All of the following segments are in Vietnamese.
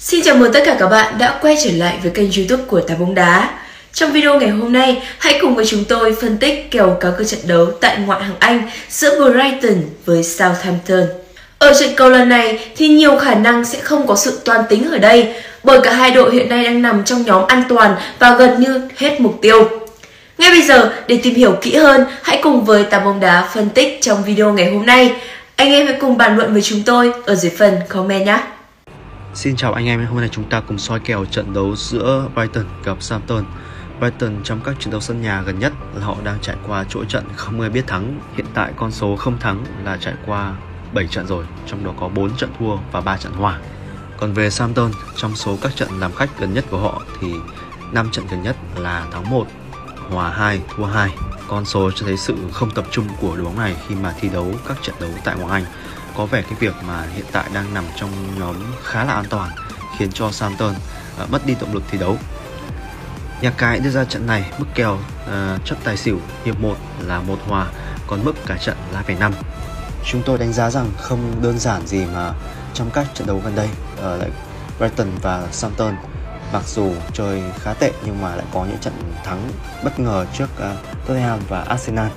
Xin chào mừng tất cả các bạn đã quay trở lại với kênh youtube của Tà bóng đá. Trong video ngày hôm nay, hãy cùng với chúng tôi phân tích kèo cá cược trận đấu tại ngoại hạng Anh giữa Brighton với Southampton. Ở trận cầu lần này thì nhiều khả năng sẽ không có sự toan tính ở đây bởi cả hai đội hiện nay đang nằm trong nhóm an toàn và gần như hết mục tiêu. Ngay bây giờ, để tìm hiểu kỹ hơn, hãy cùng với Tà bóng đá phân tích trong video ngày hôm nay. Anh em hãy cùng bàn luận với chúng tôi ở dưới phần comment nhé. Xin chào anh em, hôm nay chúng ta cùng soi kèo trận đấu giữa Brighton gặp Southampton. Brighton trong các trận đấu sân nhà gần nhất là họ đang trải qua chuỗi trận không ai biết thắng. Hiện tại con số không thắng là trải qua 7 trận rồi, trong đó có 4 trận thua và 3 trận hòa. Còn về Southampton, trong số các trận làm khách gần nhất của họ thì 5 trận gần nhất là thắng 1, hòa 2, thua 2. Con số cho thấy sự không tập trung của đội bóng này khi mà thi đấu các trận đấu tại Ngoại Anh có vẻ cái việc mà hiện tại đang nằm trong nhóm khá là an toàn khiến cho Southampton uh, mất đi động lực thi đấu. Nhà cái đưa ra trận này mức kèo à, uh, chấp tài xỉu hiệp 1 là một hòa, còn mức cả trận là về 5. Chúng tôi đánh giá rằng không đơn giản gì mà trong các trận đấu gần đây uh, lại Brighton và Southampton mặc dù chơi khá tệ nhưng mà lại có những trận thắng bất ngờ trước uh, Tottenham và Arsenal.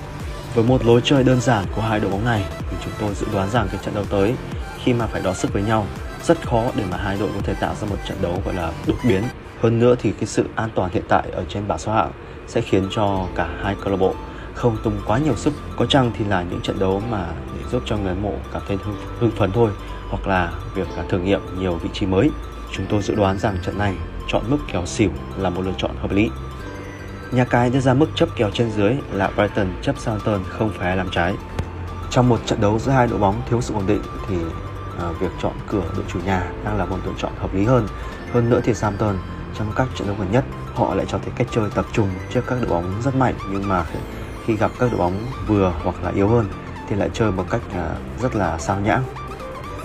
Với một lối chơi đơn giản của hai đội bóng này thì chúng tôi dự đoán rằng cái trận đấu tới khi mà phải đọ sức với nhau rất khó để mà hai đội có thể tạo ra một trận đấu gọi là đột biến. Hơn nữa thì cái sự an toàn hiện tại ở trên bảng xếp hạng sẽ khiến cho cả hai câu lạc bộ không tung quá nhiều sức. Có chăng thì là những trận đấu mà để giúp cho người mộ cảm thấy hưng, hưng phấn thôi hoặc là việc là thử nghiệm nhiều vị trí mới. Chúng tôi dự đoán rằng trận này chọn mức kéo xỉu là một lựa chọn hợp lý. Nhà cái đưa ra mức chấp kèo trên dưới là Brighton chấp Southampton không phải làm trái. Trong một trận đấu giữa hai đội bóng thiếu sự ổn định thì à, việc chọn cửa đội chủ nhà đang là một lựa chọn hợp lý hơn. Hơn nữa thì Southampton trong các trận đấu gần nhất họ lại cho thấy cách chơi tập trung trước các đội bóng rất mạnh nhưng mà khi gặp các đội bóng vừa hoặc là yếu hơn thì lại chơi một cách à, rất là sao nhãng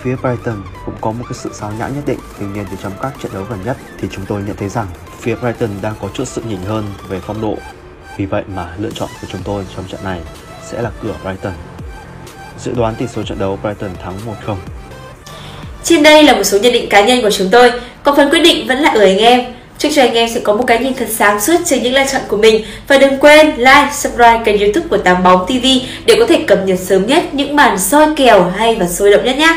phía Brighton cũng có một cái sự sao nhãn nhất định tuy nhiên thì trong các trận đấu gần nhất thì chúng tôi nhận thấy rằng phía Brighton đang có chút sự nhỉnh hơn về phong độ. Vì vậy mà lựa chọn của chúng tôi trong trận này sẽ là cửa Brighton. Dự đoán tỷ số trận đấu Brighton thắng 1-0 Trên đây là một số nhận định cá nhân của chúng tôi. Còn phần quyết định vẫn là ở anh em. Chúc cho anh em sẽ có một cái nhìn thật sáng suốt trên những lựa chọn của mình. Và đừng quên like, subscribe kênh youtube của Tám Bóng TV để có thể cập nhật sớm nhất những màn soi kèo hay và sôi động nhất nhé.